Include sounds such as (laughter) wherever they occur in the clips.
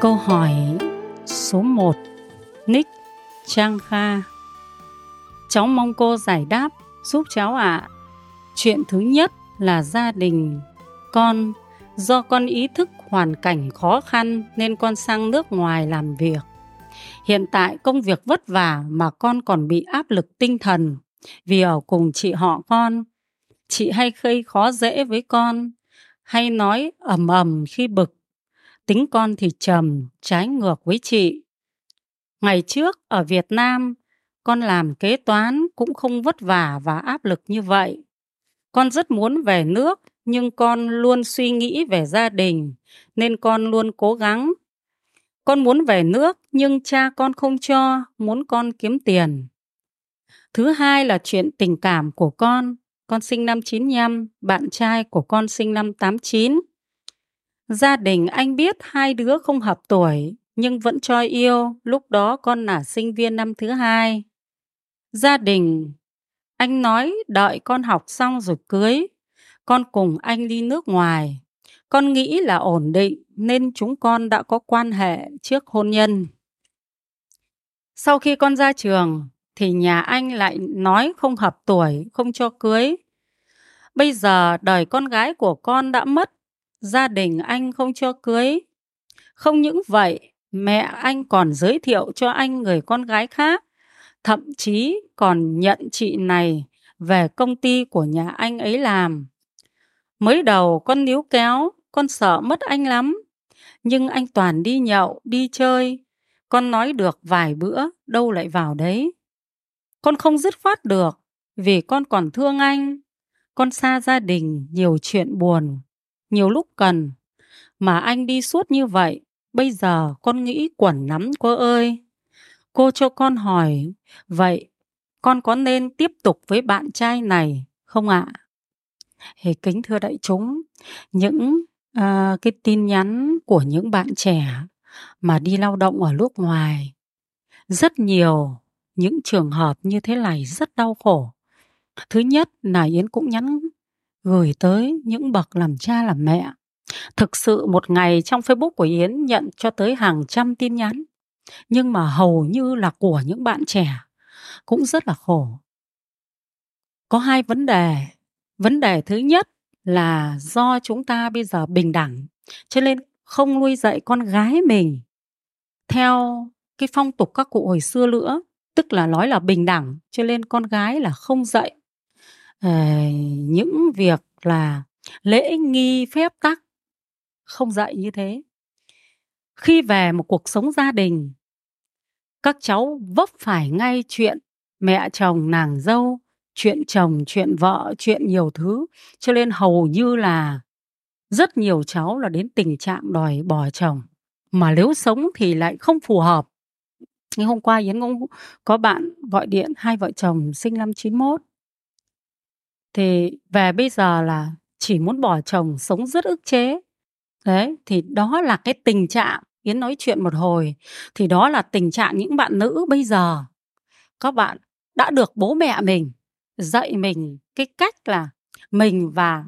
Câu hỏi số 1 Nick Trang Kha Cháu mong cô giải đáp giúp cháu ạ. À. Chuyện thứ nhất là gia đình con do con ý thức hoàn cảnh khó khăn nên con sang nước ngoài làm việc. Hiện tại công việc vất vả mà con còn bị áp lực tinh thần vì ở cùng chị họ con. Chị hay gây khó dễ với con, hay nói ầm ầm khi bực Tính con thì trầm, trái ngược với chị. Ngày trước ở Việt Nam, con làm kế toán cũng không vất vả và áp lực như vậy. Con rất muốn về nước, nhưng con luôn suy nghĩ về gia đình, nên con luôn cố gắng. Con muốn về nước, nhưng cha con không cho, muốn con kiếm tiền. Thứ hai là chuyện tình cảm của con. Con sinh năm 95, bạn trai của con sinh năm 89. Gia đình anh biết hai đứa không hợp tuổi, nhưng vẫn cho yêu, lúc đó con là sinh viên năm thứ hai. Gia đình, anh nói đợi con học xong rồi cưới, con cùng anh đi nước ngoài. Con nghĩ là ổn định nên chúng con đã có quan hệ trước hôn nhân. Sau khi con ra trường thì nhà anh lại nói không hợp tuổi, không cho cưới. Bây giờ đời con gái của con đã mất gia đình anh không cho cưới. Không những vậy, mẹ anh còn giới thiệu cho anh người con gái khác, thậm chí còn nhận chị này về công ty của nhà anh ấy làm. Mới đầu con níu kéo, con sợ mất anh lắm, nhưng anh toàn đi nhậu, đi chơi. Con nói được vài bữa, đâu lại vào đấy. Con không dứt phát được, vì con còn thương anh. Con xa gia đình, nhiều chuyện buồn, nhiều lúc cần. Mà anh đi suốt như vậy, bây giờ con nghĩ quẩn lắm cô ơi. Cô cho con hỏi, vậy con có nên tiếp tục với bạn trai này không ạ? À? kính thưa đại chúng, những uh, cái tin nhắn của những bạn trẻ mà đi lao động ở nước ngoài rất nhiều những trường hợp như thế này rất đau khổ. Thứ nhất là Yến cũng nhắn gửi tới những bậc làm cha làm mẹ. Thực sự một ngày trong Facebook của Yến nhận cho tới hàng trăm tin nhắn, nhưng mà hầu như là của những bạn trẻ, cũng rất là khổ. Có hai vấn đề. Vấn đề thứ nhất là do chúng ta bây giờ bình đẳng, cho nên không nuôi dạy con gái mình theo cái phong tục các cụ hồi xưa nữa, tức là nói là bình đẳng, cho nên con gái là không dạy Ờ, những việc là lễ nghi phép tắc không dạy như thế. Khi về một cuộc sống gia đình, các cháu vấp phải ngay chuyện mẹ chồng nàng dâu, chuyện chồng, chuyện vợ, chuyện nhiều thứ. Cho nên hầu như là rất nhiều cháu là đến tình trạng đòi bỏ chồng. Mà nếu sống thì lại không phù hợp. Ngày hôm qua Yến cũng có bạn gọi điện, hai vợ chồng sinh năm 91 thì về bây giờ là chỉ muốn bỏ chồng sống rất ức chế. Đấy, thì đó là cái tình trạng, yến nói chuyện một hồi, thì đó là tình trạng những bạn nữ bây giờ. Các bạn đã được bố mẹ mình dạy mình cái cách là mình và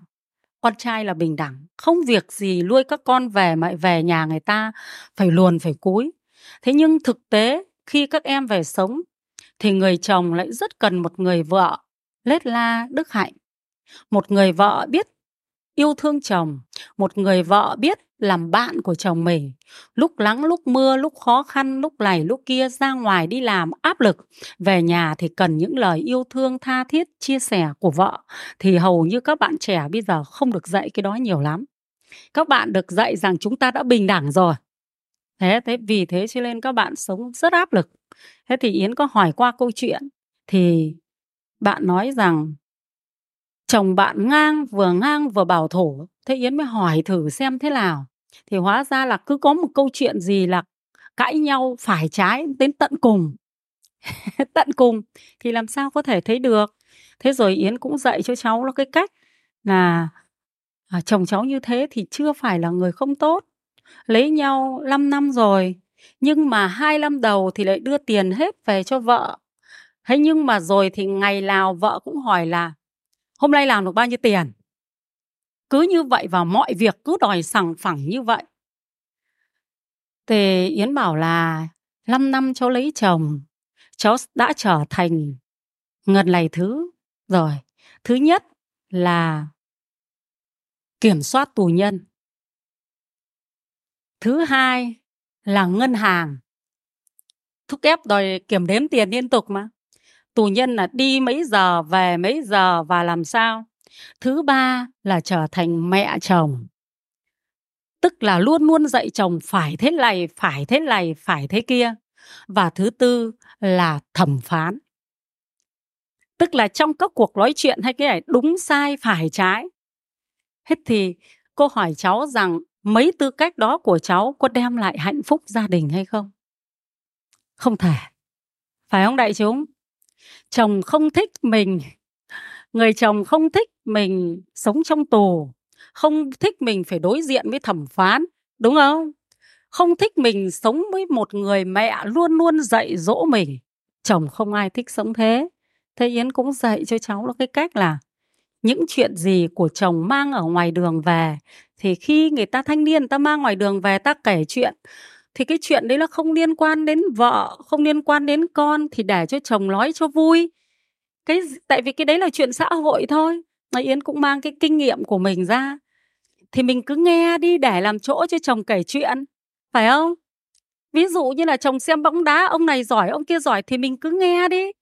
con trai là bình đẳng. Không việc gì nuôi các con về mà về nhà người ta phải luồn, phải cúi. Thế nhưng thực tế, khi các em về sống, thì người chồng lại rất cần một người vợ lết la, đức hạnh. Một người vợ biết yêu thương chồng, một người vợ biết làm bạn của chồng mình. Lúc nắng lúc mưa, lúc khó khăn, lúc này, lúc kia, ra ngoài đi làm áp lực. Về nhà thì cần những lời yêu thương tha thiết, chia sẻ của vợ. Thì hầu như các bạn trẻ bây giờ không được dạy cái đó nhiều lắm. Các bạn được dạy rằng chúng ta đã bình đẳng rồi. Thế thế, vì thế cho nên các bạn sống rất áp lực. Thế thì yến có hỏi qua câu chuyện. Thì bạn nói rằng chồng bạn ngang vừa ngang vừa bảo thủ thế yến mới hỏi thử xem thế nào. Thì hóa ra là cứ có một câu chuyện gì là cãi nhau phải trái đến tận cùng. (laughs) Tận cùng. Thì làm sao có thể thấy được? Thế rồi yến cũng dạy cho cháu nó cái cách là à, chồng cháu như thế thì chưa phải là người không tốt. Lấy nhau 5 năm rồi nhưng mà hai năm đầu thì lại đưa tiền hết về cho vợ thế nhưng mà rồi thì ngày nào vợ cũng hỏi là, hôm nay làm được bao nhiêu tiền? Cứ như vậy và mọi việc cứ đòi sằng phẳng như vậy. Thì Yến bảo là 5 năm cháu lấy chồng, cháu đã trở thành ngần này thứ rồi. Thứ nhất là kiểm soát tù nhân. Thứ hai là ngân hàng. Thúc ép đòi kiểm đếm tiền liên tục mà tù nhân là đi mấy giờ, về mấy giờ và làm sao? Thứ ba là trở thành mẹ chồng. Tức là luôn luôn dạy chồng phải thế này, phải thế này, phải thế kia. Và thứ tư là thẩm phán. Tức là trong các cuộc nói chuyện hay cái này, đúng sai, phải trái. Hết thì cô hỏi cháu rằng mấy tư cách đó của cháu có đem lại hạnh phúc gia đình hay không? Không thể. Phải không đại chúng? Chồng không thích mình, người chồng không thích mình sống trong tù, không thích mình phải đối diện với thẩm phán, đúng không? Không thích mình sống với một người mẹ luôn luôn dạy dỗ mình. Chồng không ai thích sống thế. Thế yến cũng dạy cho cháu là cái cách là những chuyện gì của chồng mang ở ngoài đường về, thì khi người ta thanh niên ta mang ngoài đường về ta kể chuyện thì cái chuyện đấy là không liên quan đến vợ, không liên quan đến con thì để cho chồng nói cho vui. Cái tại vì cái đấy là chuyện xã hội thôi. Mà yến cũng mang cái kinh nghiệm của mình ra. Thì mình cứ nghe đi để làm chỗ cho chồng kể chuyện, phải không? Ví dụ như là chồng xem bóng đá, ông này giỏi, ông kia giỏi thì mình cứ nghe đi.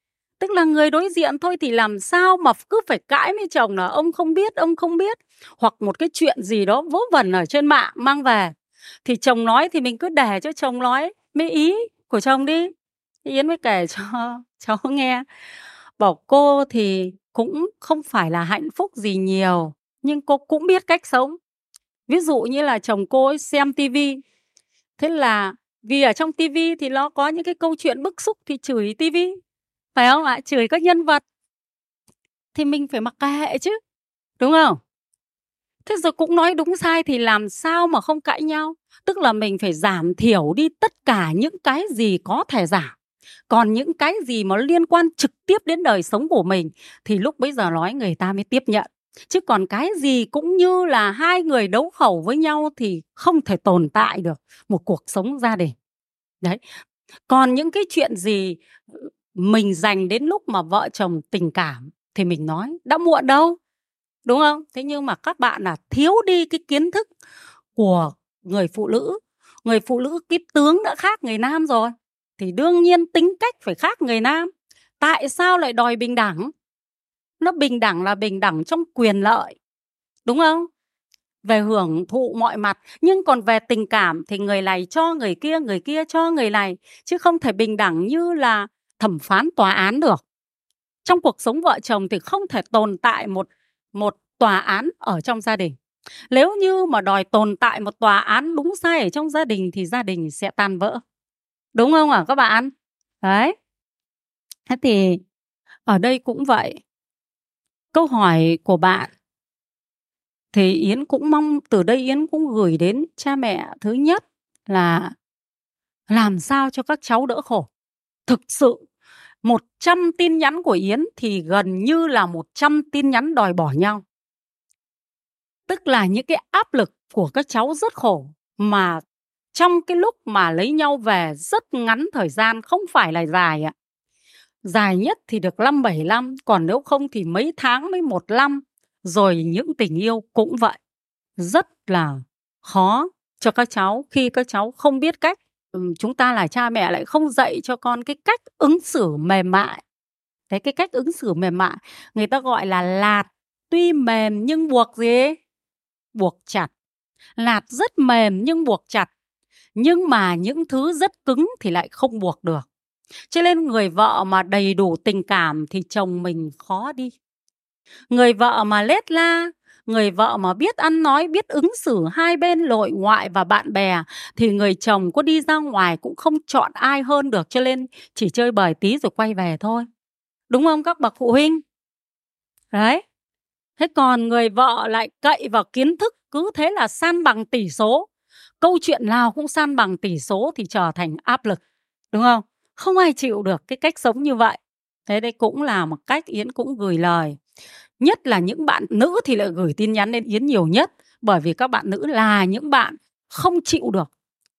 Tức là người đối diện thôi thì làm sao mà cứ phải cãi với chồng là ông không biết, ông không biết. Hoặc một cái chuyện gì đó vớ vẩn ở trên mạng mang về thì chồng nói thì mình cứ để cho chồng nói mấy ý của chồng đi. Yến mới kể cho (laughs) cháu nghe. Bảo cô thì cũng không phải là hạnh phúc gì nhiều, nhưng cô cũng biết cách sống. Ví dụ như là chồng cô ấy xem tivi thế là vì ở trong tivi thì nó có những cái câu chuyện bức xúc thì chửi tivi phải không ạ? Chửi các nhân vật. Thì mình phải mặc kệ chứ, đúng không? Thế rồi cũng nói đúng sai thì làm sao mà không cãi nhau? Tức là mình phải giảm thiểu đi tất cả những cái gì có thể giảm. Còn những cái gì mà liên quan trực tiếp đến đời sống của mình thì lúc bấy giờ nói người ta mới tiếp nhận. Chứ còn cái gì cũng như là hai người đấu khẩu với nhau thì không thể tồn tại được một cuộc sống gia đình. Đấy. Còn những cái chuyện gì mình dành đến lúc mà vợ chồng tình cảm thì mình nói, đã muộn đâu đúng không? Thế nhưng mà các bạn là thiếu đi cái kiến thức của người phụ nữ. Người phụ nữ, cái tướng đã khác người nam rồi, thì đương nhiên tính cách phải khác người nam. Tại sao lại đòi bình đẳng? Nó bình đẳng là bình đẳng trong quyền lợi, đúng không? Về hưởng thụ mọi mặt, nhưng còn về tình cảm thì người này cho người kia người kia cho người này, chứ không thể bình đẳng như là thẩm phán tòa án được. Trong cuộc sống vợ chồng thì không thể tồn tại một một tòa án ở trong gia đình. Nếu như mà đòi tồn tại một tòa án đúng sai ở trong gia đình thì gia đình sẽ tan vỡ. Đúng không ạ à, các bạn? Đấy. Thế thì ở đây cũng vậy. Câu hỏi của bạn thì Yến cũng mong từ đây Yến cũng gửi đến cha mẹ thứ nhất là làm sao cho các cháu đỡ khổ. Thực sự 100 tin nhắn của Yến thì gần như là 100 tin nhắn đòi bỏ nhau. Tức là những cái áp lực của các cháu rất khổ, mà trong cái lúc mà lấy nhau về rất ngắn thời gian, không phải là dài ạ. Dài nhất thì được năm bảy năm, còn nếu không thì mấy tháng mới một năm. Rồi những tình yêu cũng vậy. Rất là khó cho các cháu khi các cháu không biết cách chúng ta là cha mẹ lại không dạy cho con cái cách ứng xử mềm mại. Đấy cái cách ứng xử mềm mại người ta gọi là lạt tuy mềm nhưng buộc gì? Buộc chặt. Lạt rất mềm nhưng buộc chặt. Nhưng mà những thứ rất cứng thì lại không buộc được. Cho nên người vợ mà đầy đủ tình cảm thì chồng mình khó đi. Người vợ mà lết la, người vợ mà biết ăn nói, biết ứng xử hai bên nội ngoại và bạn bè thì người chồng có đi ra ngoài cũng không chọn ai hơn được cho nên chỉ chơi bời tí rồi quay về thôi. Đúng không các bậc phụ huynh? Đấy. Thế còn người vợ lại cậy vào kiến thức cứ thế là san bằng tỷ số. Câu chuyện nào cũng san bằng tỷ số thì trở thành áp lực. Đúng không? không ai chịu được cái cách sống như vậy thế đây cũng là một cách yến cũng gửi lời nhất là những bạn nữ thì lại gửi tin nhắn đến yến nhiều nhất, bởi vì các bạn nữ là những bạn không chịu được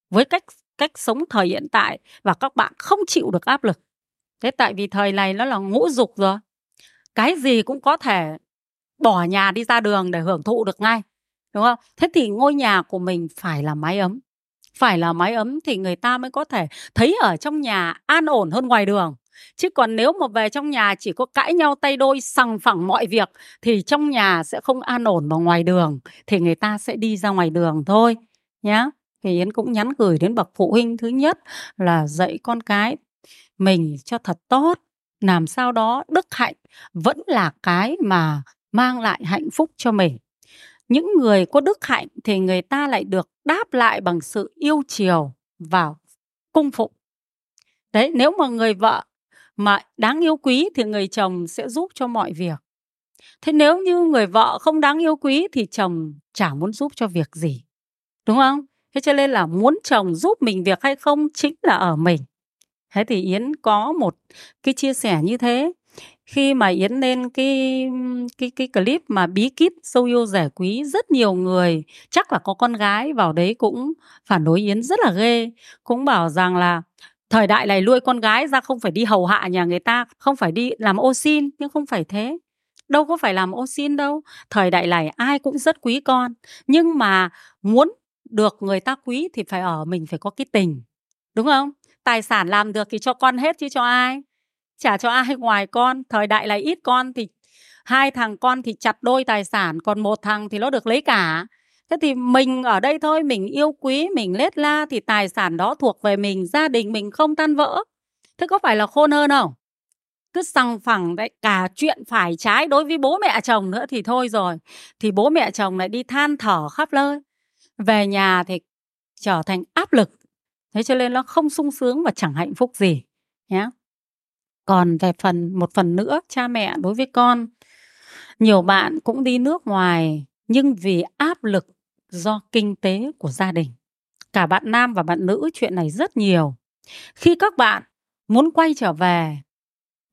với cách cách sống thời hiện tại và các bạn không chịu được áp lực. Thế tại vì thời này nó là ngũ dục rồi, cái gì cũng có thể bỏ nhà đi ra đường để hưởng thụ được ngay, đúng không? Thế thì ngôi nhà của mình phải là mái ấm, phải là mái ấm thì người ta mới có thể thấy ở trong nhà an ổn hơn ngoài đường chứ còn nếu mà về trong nhà chỉ có cãi nhau tay đôi, sằng phẳng mọi việc, thì trong nhà sẽ không an ổn vào ngoài đường, thì người ta sẽ đi ra ngoài đường thôi, nhá. Thì yến cũng nhắn gửi đến bậc phụ huynh thứ nhất là dạy con cái mình cho thật tốt, làm sao đó đức hạnh vẫn là cái mà mang lại hạnh phúc cho mình. Những người có đức hạnh thì người ta lại được đáp lại bằng sự yêu chiều và cung phụng. Đấy, nếu mà người vợ mà đáng yêu quý thì người chồng sẽ giúp cho mọi việc. Thế nếu như người vợ không đáng yêu quý thì chồng chả muốn giúp cho việc gì, đúng không? Thế cho nên là muốn chồng giúp mình việc hay không chính là ở mình. Thế thì yến có một cái chia sẻ như thế. Khi mà yến lên cái cái cái clip mà bí kíp sâu yêu rẻ quý, rất nhiều người, chắc là có con gái vào đấy cũng phản đối yến rất là ghê, cũng bảo rằng là thời đại này nuôi con gái ra không phải đi hầu hạ nhà người ta, không phải đi làm ô xin, nhưng không phải thế. Đâu có phải làm ô xin đâu. Thời đại này ai cũng rất quý con, nhưng mà muốn được người ta quý thì phải ở mình phải có cái tình, đúng không? Tài sản làm được thì cho con hết chứ cho ai? Chả cho ai ngoài con. Thời đại này ít con thì hai thằng con thì chặt đôi tài sản, còn một thằng thì nó được lấy cả thế thì mình ở đây thôi, mình yêu quý, mình lết la thì tài sản đó thuộc về mình, gia đình mình không tan vỡ. Thế có phải là khôn hơn không? Cứ sằng phẳng đấy, cả chuyện phải trái đối với bố mẹ chồng nữa thì thôi rồi. Thì bố mẹ chồng lại đi than thở khắp nơi. Về nhà thì trở thành áp lực. Thế cho nên nó không sung sướng và chẳng hạnh phúc gì nhé còn về phần, một phần nữa, cha mẹ đối với con. Nhiều bạn cũng đi nước ngoài nhưng vì áp lực do kinh tế của gia đình. Cả bạn nam và bạn nữ chuyện này rất nhiều. Khi các bạn muốn quay trở về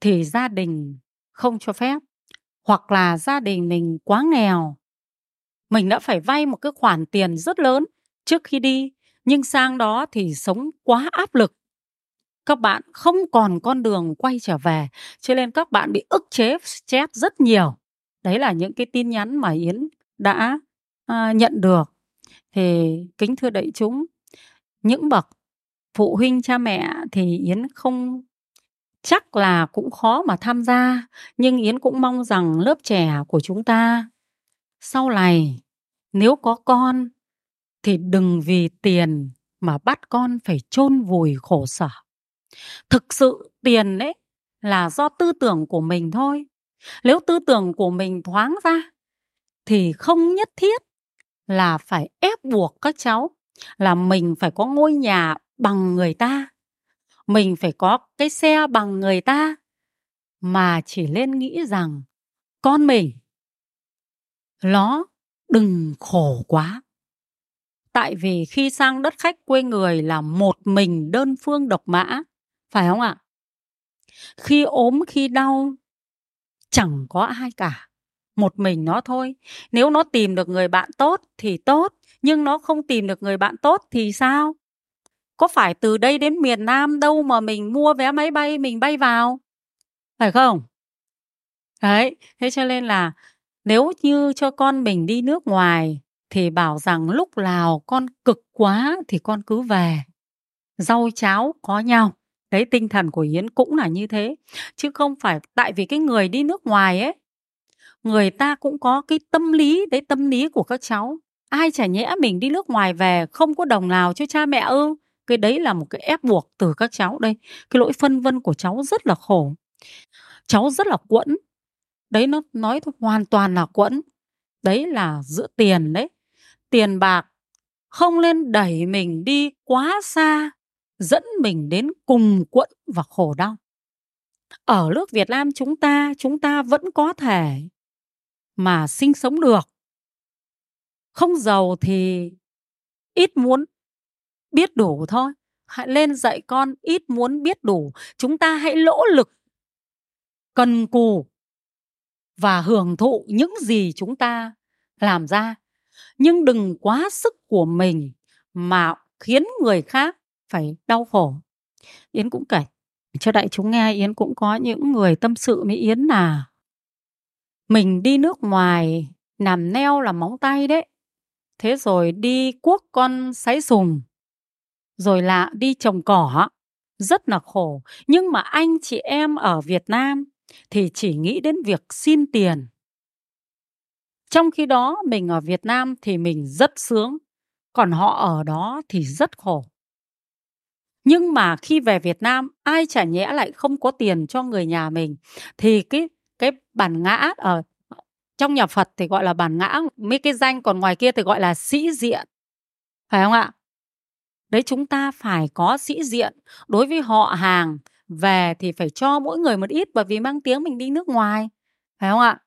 thì gia đình không cho phép. Hoặc là gia đình mình quá nghèo, mình đã phải vay một cái khoản tiền rất lớn trước khi đi, nhưng sang đó thì sống quá áp lực. Các bạn không còn con đường quay trở về, cho nên các bạn bị ức chế stress rất nhiều. Đấy là những cái tin nhắn mà yến đã à, nhận được. Thì kính thưa đại chúng những bậc phụ huynh cha mẹ thì yến không chắc là cũng khó mà tham gia nhưng yến cũng mong rằng lớp trẻ của chúng ta sau này nếu có con thì đừng vì tiền mà bắt con phải chôn vùi khổ sở. Thực sự tiền đấy là do tư tưởng của mình thôi. Nếu tư tưởng của mình thoáng ra thì không nhất thiết là phải ép buộc các cháu là mình phải có ngôi nhà bằng người ta. Mình phải có cái xe bằng người ta. Mà chỉ nên nghĩ rằng, con mình, nó đừng khổ quá. Tại vì khi sang đất khách quê người là một mình đơn phương độc mã, phải không ạ? Khi ốm, khi đau, chẳng có ai cả một mình nó thôi. Nếu nó tìm được người bạn tốt thì tốt, nhưng nó không tìm được người bạn tốt thì sao? Có phải từ đây đến miền nam đâu mà mình mua vé máy bay, mình bay vào? Phải không? Đấy, thế cho nên là nếu như cho con mình đi nước ngoài thì bảo rằng lúc nào con cực quá thì con cứ về. Rau cháo có nhau. Đấy, tinh thần của yến cũng là như thế. Chứ không phải tại vì cái người đi nước ngoài ấy người ta cũng có cái tâm lý đấy tâm lý của các cháu. Ai chả nhẽ mình đi nước ngoài về, không có đồng nào cho cha mẹ ư? Cái đấy là một cái ép buộc từ các cháu đây. Cái lỗi phân vân của cháu rất là khổ. Cháu rất là quẫn. Đấy, nó nói hoàn toàn là quẫn. Đấy là giữa tiền đấy. Tiền bạc không nên đẩy mình đi quá xa, dẫn mình đến cùng quẫn và khổ đau. Ở nước Việt Nam chúng ta chúng ta vẫn có thể mà sinh sống được. Không giàu thì ít muốn biết đủ thôi. Hãy lên dạy con ít muốn biết đủ. Chúng ta hãy lỗ lực, cần cù và hưởng thụ những gì chúng ta làm ra. Nhưng đừng quá sức của mình mà khiến người khác phải đau khổ. Yến cũng kể, cho đại chúng nghe, Yến cũng có những người tâm sự với Yến là mình đi nước ngoài làm neo là móng tay đấy. Thế rồi đi cuốc con sấy sùng. Rồi là đi trồng cỏ. Rất là khổ. Nhưng mà anh chị em ở Việt Nam thì chỉ nghĩ đến việc xin tiền. Trong khi đó, mình ở Việt Nam thì mình rất sướng. Còn họ ở đó thì rất khổ. Nhưng mà khi về Việt Nam, ai chả nhẽ lại không có tiền cho người nhà mình. Thì cái bản ngã ở trong nhà Phật thì gọi là bản ngã, mấy cái danh còn ngoài kia thì gọi là sĩ diện. Phải không ạ? Đấy, chúng ta phải có sĩ diện. Đối với họ hàng về thì phải cho mỗi người một ít, bởi vì mang tiếng mình đi nước ngoài. Phải không ạ?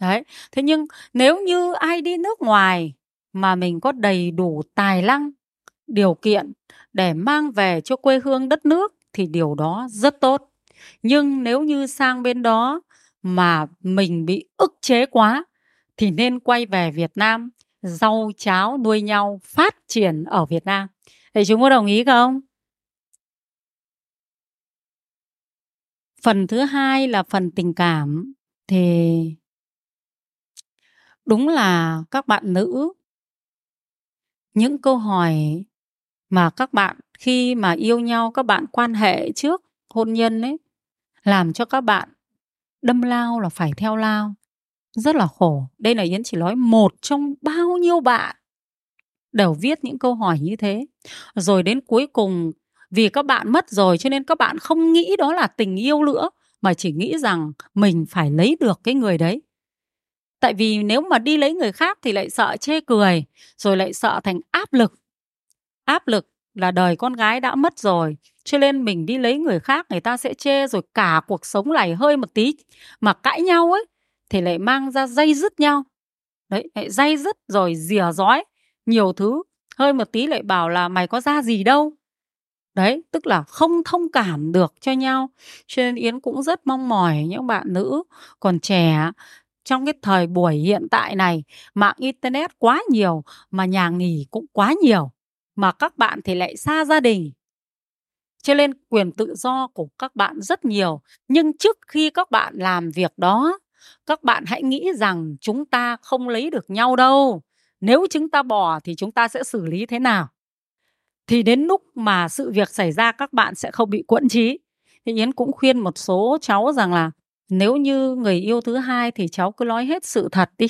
Đấy, thế nhưng nếu như ai đi nước ngoài mà mình có đầy đủ tài năng, điều kiện để mang về cho quê hương đất nước thì điều đó rất tốt. Nhưng nếu như sang bên đó mà mình bị ức chế quá, thì nên quay về Việt Nam rau cháo nuôi nhau phát triển ở Việt Nam. Thì chúng có đồng ý không? Phần thứ hai là phần tình cảm. Thì đúng là các bạn nữ, những câu hỏi mà các bạn, khi mà yêu nhau, các bạn quan hệ trước hôn nhân ấy, làm cho các bạn đâm lao là phải theo lao. Rất là khổ. Đây là yến chỉ nói một trong bao nhiêu bạn đều viết những câu hỏi như thế. Rồi đến cuối cùng, vì các bạn mất rồi cho nên các bạn không nghĩ đó là tình yêu nữa, mà chỉ nghĩ rằng mình phải lấy được cái người đấy. Tại vì nếu mà đi lấy người khác thì lại sợ chê cười, rồi lại sợ thành áp lực. Áp lực là đời con gái đã mất rồi cho nên mình đi lấy người khác, người ta sẽ chê rồi cả cuộc sống này hơi một tí mà cãi nhau ấy, thì lại mang ra dây dứt nhau. Đấy, lại dây dứt rồi rìa rói nhiều thứ, hơi một tí lại bảo là mày có ra gì đâu? Đấy, tức là không thông cảm được cho nhau. Cho nên yến cũng rất mong mỏi những bạn nữ còn trẻ trong cái thời buổi hiện tại này, mạng internet quá nhiều mà nhà nghỉ cũng quá nhiều, mà các bạn thì lại xa gia đình cho nên quyền tự do của các bạn rất nhiều. Nhưng trước khi các bạn làm việc đó, các bạn hãy nghĩ rằng chúng ta không lấy được nhau đâu. Nếu chúng ta bỏ thì chúng ta sẽ xử lý thế nào? Thì đến lúc mà sự việc xảy ra, các bạn sẽ không bị quẫn trí. Thì yến cũng khuyên một số cháu rằng là nếu như người yêu thứ hai thì cháu cứ nói hết sự thật đi.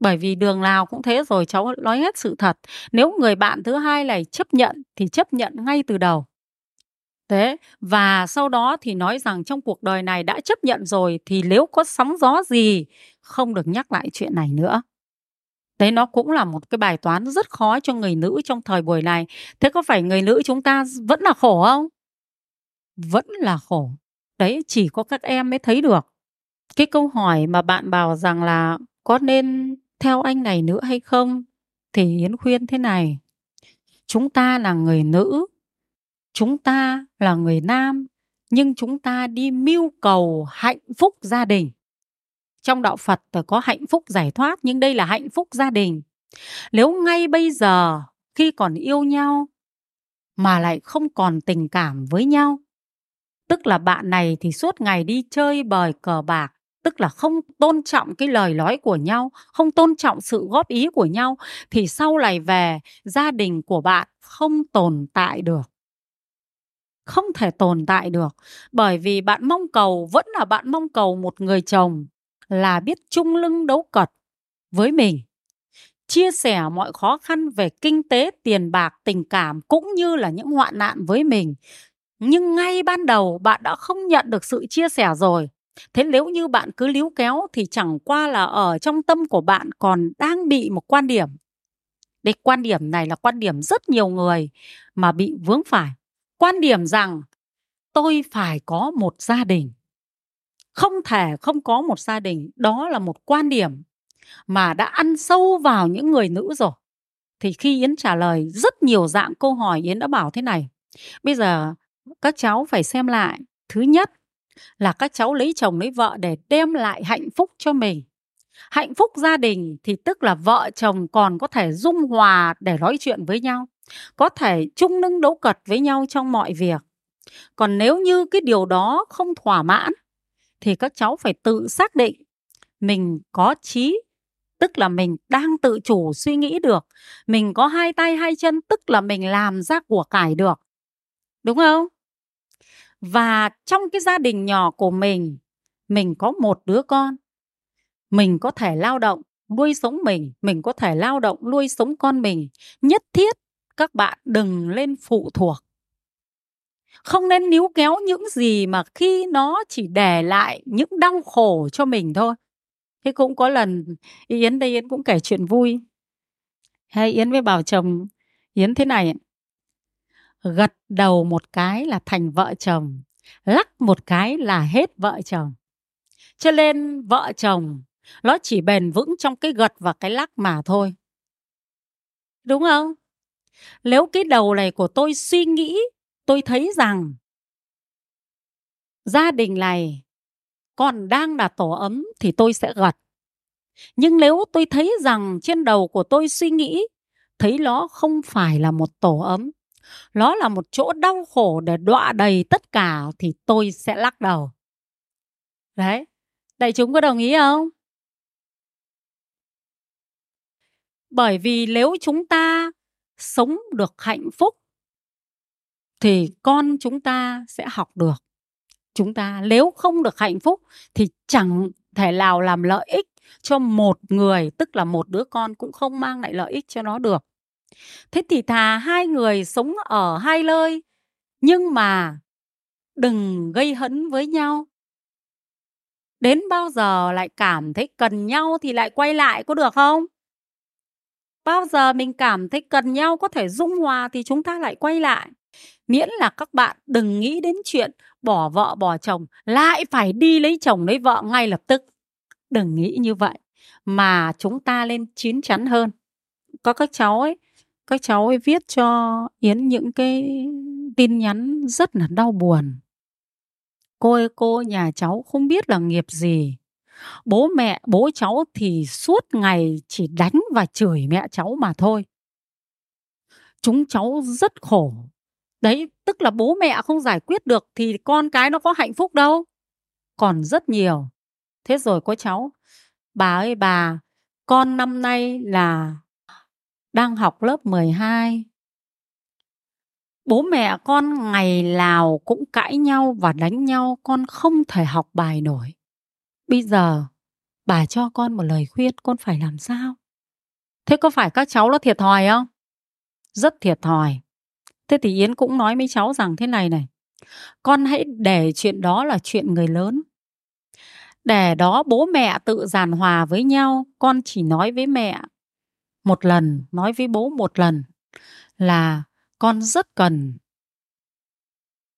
Bởi vì đường nào cũng thế rồi, cháu nói hết sự thật. Nếu người bạn thứ hai này chấp nhận thì chấp nhận ngay từ đầu thế, và sau đó thì nói rằng trong cuộc đời này đã chấp nhận rồi thì nếu có sóng gió gì, không được nhắc lại chuyện này nữa. Đấy nó cũng là một cái bài toán rất khó cho người nữ trong thời buổi này. Thế có phải người nữ chúng ta vẫn là khổ không? Vẫn là khổ. Đấy, chỉ có các em mới thấy được. Cái câu hỏi mà bạn bảo rằng là có nên theo anh này nữa hay không thì yến khuyên thế này. Chúng ta là người nữ chúng ta là người nam, nhưng chúng ta đi mưu cầu hạnh phúc gia đình. Trong đạo phật có hạnh phúc giải thoát, nhưng đây là hạnh phúc gia đình. Nếu ngay bây giờ khi còn yêu nhau mà lại không còn tình cảm với nhau, tức là bạn này thì suốt ngày đi chơi bời cờ bạc, tức là không tôn trọng cái lời nói của nhau, không tôn trọng sự góp ý của nhau, thì sau này về gia đình của bạn không tồn tại được không thể tồn tại được. Bởi vì bạn mong cầu vẫn là bạn mong cầu một người chồng là biết chung lưng đấu cật với mình. Chia sẻ mọi khó khăn về kinh tế, tiền bạc, tình cảm cũng như là những hoạn nạn với mình. Nhưng ngay ban đầu bạn đã không nhận được sự chia sẻ rồi. Thế nếu như bạn cứ líu kéo thì chẳng qua là ở trong tâm của bạn còn đang bị một quan điểm. Đây quan điểm này là quan điểm rất nhiều người mà bị vướng phải quan điểm rằng tôi phải có một gia đình. Không thể không có một gia đình, đó là một quan điểm mà đã ăn sâu vào những người nữ rồi. Thì khi yến trả lời, rất nhiều dạng câu hỏi, yến đã bảo thế này. Bây giờ các cháu phải xem lại. Thứ nhất là các cháu lấy chồng lấy vợ để đem lại hạnh phúc cho mình. Hạnh phúc gia đình thì tức là vợ chồng còn có thể dung hòa để nói chuyện với nhau có thể chung nâng đấu cật với nhau trong mọi việc. Còn nếu như cái điều đó không thỏa mãn, thì các cháu phải tự xác định mình có trí, tức là mình đang tự chủ suy nghĩ được. Mình có hai tay, hai chân, tức là mình làm ra của cải được. Đúng không? Và trong cái gia đình nhỏ của mình mình có một đứa con. Mình có thể lao động nuôi sống mình mình có thể lao động nuôi sống con mình. Nhất thiết các bạn đừng lên phụ thuộc. Không nên níu kéo những gì mà khi nó chỉ để lại những đau khổ cho mình thôi. Thế cũng có lần yến đây yến cũng kể chuyện vui. Hay yến với bảo chồng, yến thế này gật đầu một cái là thành vợ chồng, lắc một cái là hết vợ chồng. Cho nên vợ chồng, nó chỉ bền vững trong cái gật và cái lắc mà thôi. Đúng không? Nếu cái đầu này của tôi suy nghĩ, tôi thấy rằng gia đình này còn đang là tổ ấm thì tôi sẽ gật. Nhưng nếu tôi thấy rằng trên đầu của tôi suy nghĩ, thấy nó không phải là một tổ ấm, nó là một chỗ đau khổ để đọa đầy tất cả thì tôi sẽ lắc đầu. Đấy, đại chúng có đồng ý không? Bởi vì nếu chúng ta sống được hạnh phúc thì con chúng ta sẽ học được. Chúng ta nếu không được hạnh phúc thì chẳng thể nào làm lợi ích cho một người, tức là một đứa con cũng không mang lại lợi ích cho nó được. Thế thì thà hai người sống ở hai nơi, nhưng mà đừng gây hấn với nhau. Đến bao giờ lại cảm thấy cần nhau thì lại quay lại có được không? Bao giờ mình cảm thấy cần nhau có thể dung hòa thì chúng ta lại quay lại. Miễn là các bạn đừng nghĩ đến chuyện bỏ vợ, bỏ chồng, lại phải đi lấy chồng lấy vợ ngay lập tức. Đừng nghĩ như vậy, mà chúng ta lên chín chắn hơn. Có các cháu ấy, các cháu ấy viết cho yến những cái tin nhắn rất là đau buồn. Cô ơi, cô, nhà cháu không biết là nghiệp gì bố mẹ, bố cháu thì suốt ngày chỉ đánh và chửi mẹ cháu mà thôi. Chúng cháu rất khổ. Đấy, tức là bố mẹ không giải quyết được thì con cái nó có hạnh phúc đâu. Còn rất nhiều. Thế rồi có cháu. Bà ơi bà, con năm nay là đang học lớp 12 bố mẹ con ngày nào cũng cãi nhau và đánh nhau, con không thể học bài nổi bây giờ, bà cho con một lời khuyên, con phải làm sao? Thế có phải các cháu nó thiệt thòi không? Rất thiệt thòi. Thế thì yến cũng nói với cháu rằng thế này này, con hãy để chuyện đó là chuyện người lớn. Để đó bố mẹ tự giàn hòa với nhau, con chỉ nói với mẹ một lần, nói với bố một lần là con rất cần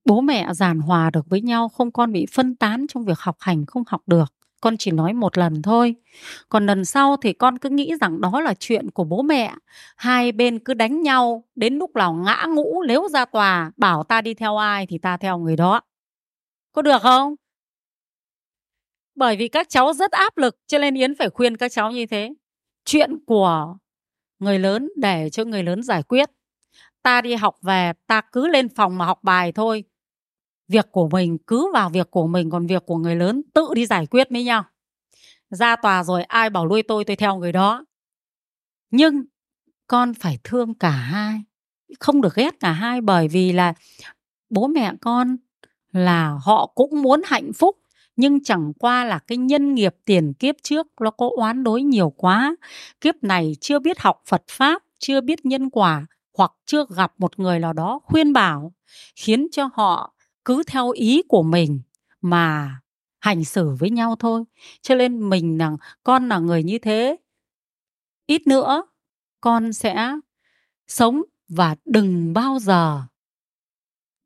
bố mẹ giàn hòa được với nhau, không con bị phân tán trong việc học hành, không học được. Con chỉ nói một lần thôi. Còn lần sau thì con cứ nghĩ rằng đó là chuyện của bố mẹ. Hai bên cứ đánh nhau, đến lúc nào ngã ngũ nếu ra tòa, bảo ta đi theo ai thì ta theo người đó. Có được không? Bởi vì các cháu rất áp lực, cho nên yến phải khuyên các cháu như thế. Chuyện của người lớn để cho người lớn giải quyết. Ta đi học về, ta cứ lên phòng mà học bài thôi việc của mình cứ vào việc của mình, còn việc của người lớn tự đi giải quyết với nhau. Ra tòa rồi ai bảo nuôi tôi tôi theo người đó. Nhưng con phải thương cả hai, không được ghét cả hai bởi vì là bố mẹ con là họ cũng muốn hạnh phúc, nhưng chẳng qua là cái nhân nghiệp tiền kiếp trước nó có oán đối nhiều quá. Kiếp này chưa biết học phật pháp, chưa biết nhân quả, hoặc chưa gặp một người nào đó khuyên bảo, khiến cho họ cứ theo ý của mình mà hành xử với nhau thôi. Cho nên mình là, con là người như thế, ít nữa con sẽ sống và đừng bao giờ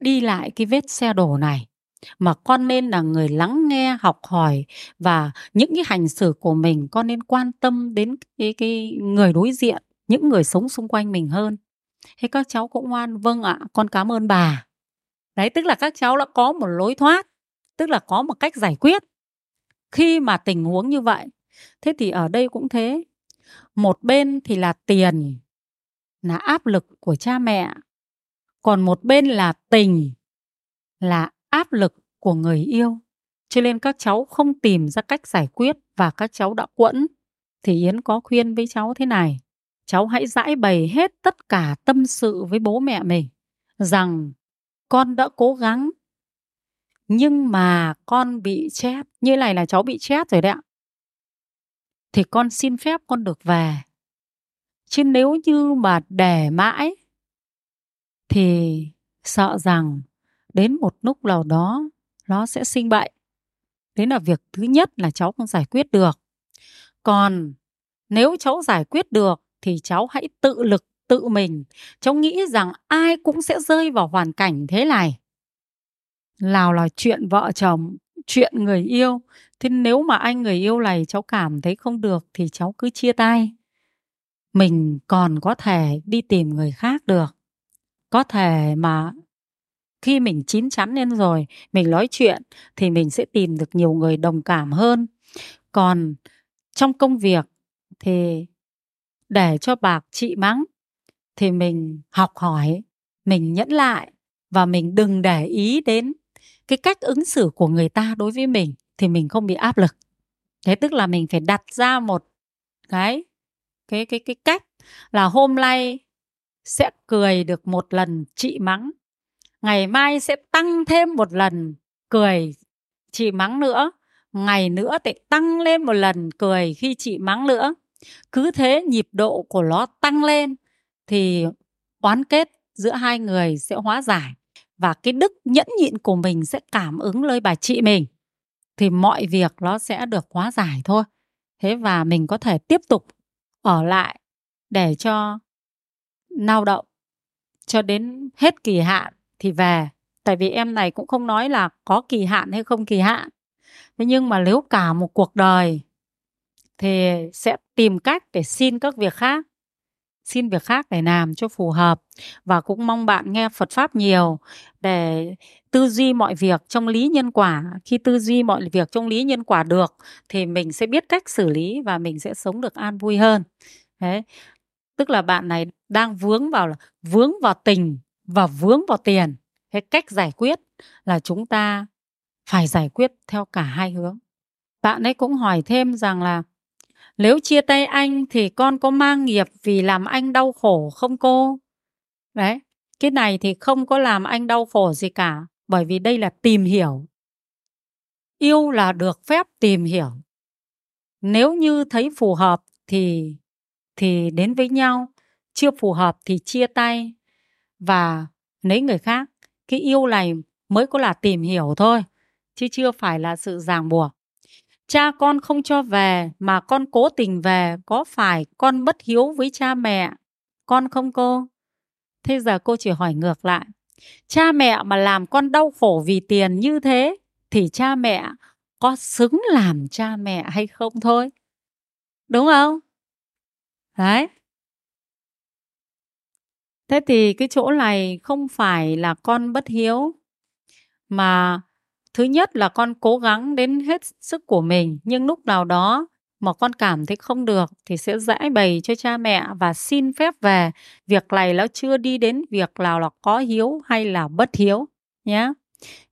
đi lại cái vết xe đổ này. Mà con nên là người lắng nghe, học hỏi và những cái hành xử của mình con nên quan tâm đến cái cái người đối diện, những người sống xung quanh mình hơn. Thế các cháu cũng ngoan. Vâng ạ, con cảm ơn bà đấy, tức là các cháu đã có một lối thoát, tức là có một cách giải quyết. Khi mà tình huống như vậy, thế thì ở đây cũng thế. Một bên thì là tiền, là áp lực của cha mẹ. Còn một bên là tình, là áp lực của người yêu. Cho nên các cháu không tìm ra cách giải quyết và các cháu đã quẫn. Thì yến có khuyên với cháu thế này, cháu hãy giải bày hết tất cả tâm sự với bố mẹ mình rằng con đã cố gắng, nhưng mà con bị chép như này là cháu bị chép rồi đấy ạ. Thì con xin phép con được về. Chứ nếu như mà để mãi, thì sợ rằng đến một lúc nào đó nó sẽ sinh bệnh. Đấy là việc thứ nhất là cháu không giải quyết được. Còn nếu cháu giải quyết được, thì cháu hãy tự lực tự mình. Cháu nghĩ rằng ai cũng sẽ rơi vào hoàn cảnh thế này. Nào là chuyện vợ chồng, chuyện người yêu. Thế nếu mà anh người yêu này cháu cảm thấy không được thì cháu cứ chia tay. Mình còn có thể đi tìm người khác được. Có thể mà khi mình chín chắn lên rồi, mình nói chuyện thì mình sẽ tìm được nhiều người đồng cảm hơn. Còn trong công việc thì để cho bạc chị mắng thì mình học hỏi, mình nhẫn lại và mình đừng để ý đến cái cách ứng xử của người ta đối với mình thì mình không bị áp lực. Thế tức là mình phải đặt ra một cái cái cái cái cách là hôm nay sẽ cười được một lần chị mắng, ngày mai sẽ tăng thêm một lần cười chị mắng nữa, ngày nữa thì tăng lên một lần cười khi chị mắng nữa. Cứ thế nhịp độ của nó tăng lên thì oán kết giữa hai người sẽ hóa giải và cái đức nhẫn nhịn của mình sẽ cảm ứng lời bà chị mình, thì mọi việc nó sẽ được hóa giải thôi. Thế và mình có thể tiếp tục ở lại để cho lao động cho đến hết kỳ hạn thì về. Tại vì em này cũng không nói là có kỳ hạn hay không kỳ hạn. Thế nhưng mà nếu cả một cuộc đời thì sẽ tìm cách để xin các việc khác xin việc khác để làm cho phù hợp. Và cũng mong bạn nghe Phật pháp nhiều để tư duy mọi việc trong lý nhân quả. Khi tư duy mọi việc trong lý nhân quả được, thì mình sẽ biết cách xử lý và mình sẽ sống được an vui hơn. Đấy. tức là bạn này đang vướng vào là, vướng vào tình và vướng vào tiền. Cái cách giải quyết là chúng ta phải giải quyết theo cả hai hướng. Bạn ấy cũng hỏi thêm rằng là nếu chia tay anh thì con có mang nghiệp vì làm anh đau khổ không cô? Đấy, cái này thì không có làm anh đau khổ gì cả, bởi vì đây là tìm hiểu. Yêu là được phép tìm hiểu. Nếu như thấy phù hợp thì thì đến với nhau, chưa phù hợp thì chia tay và lấy người khác. Cái yêu này mới có là tìm hiểu thôi, chứ chưa phải là sự ràng buộc cha con không cho về, mà con cố tình về, có phải con bất hiếu với cha mẹ? Con không cô? Thế giờ cô chỉ hỏi ngược lại. Cha mẹ mà làm con đau khổ vì tiền như thế, thì cha mẹ có xứng làm cha mẹ hay không thôi? Đúng không? Đấy. Thế thì cái chỗ này không phải là con bất hiếu, mà thứ nhất là con cố gắng đến hết sức của mình, nhưng lúc nào đó mà con cảm thấy không được thì sẽ giải bày cho cha mẹ và xin phép về. Việc này nó chưa đi đến việc nào là có hiếu hay là bất hiếu nhé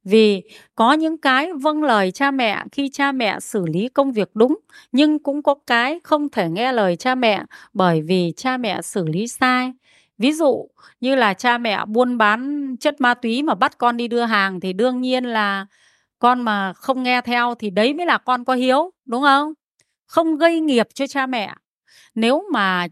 vì có những cái vâng lời cha mẹ khi cha mẹ xử lý công việc đúng, nhưng cũng có cái không thể nghe lời cha mẹ bởi vì cha mẹ xử lý sai ví dụ như là cha mẹ buôn bán chất ma túy mà bắt con đi đưa hàng thì đương nhiên là con mà không nghe theo thì đấy mới là con có hiếu, đúng không? Không gây nghiệp cho cha mẹ. Nếu mà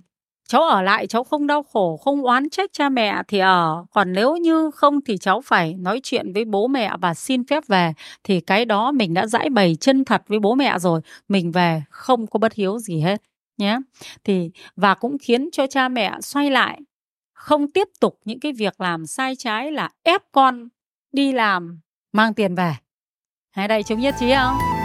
cháu ở lại, cháu không đau khổ, không oán trách cha mẹ thì ở. Còn nếu như không thì cháu phải nói chuyện với bố mẹ và xin phép về. Thì cái đó mình đã giải bày chân thật với bố mẹ rồi. Mình về không có bất hiếu gì hết nhé. Thì, và cũng khiến cho cha mẹ xoay lại không tiếp tục những cái việc làm sai trái là ép con đi làm, mang tiền về Hai đây chúng nhất trí không?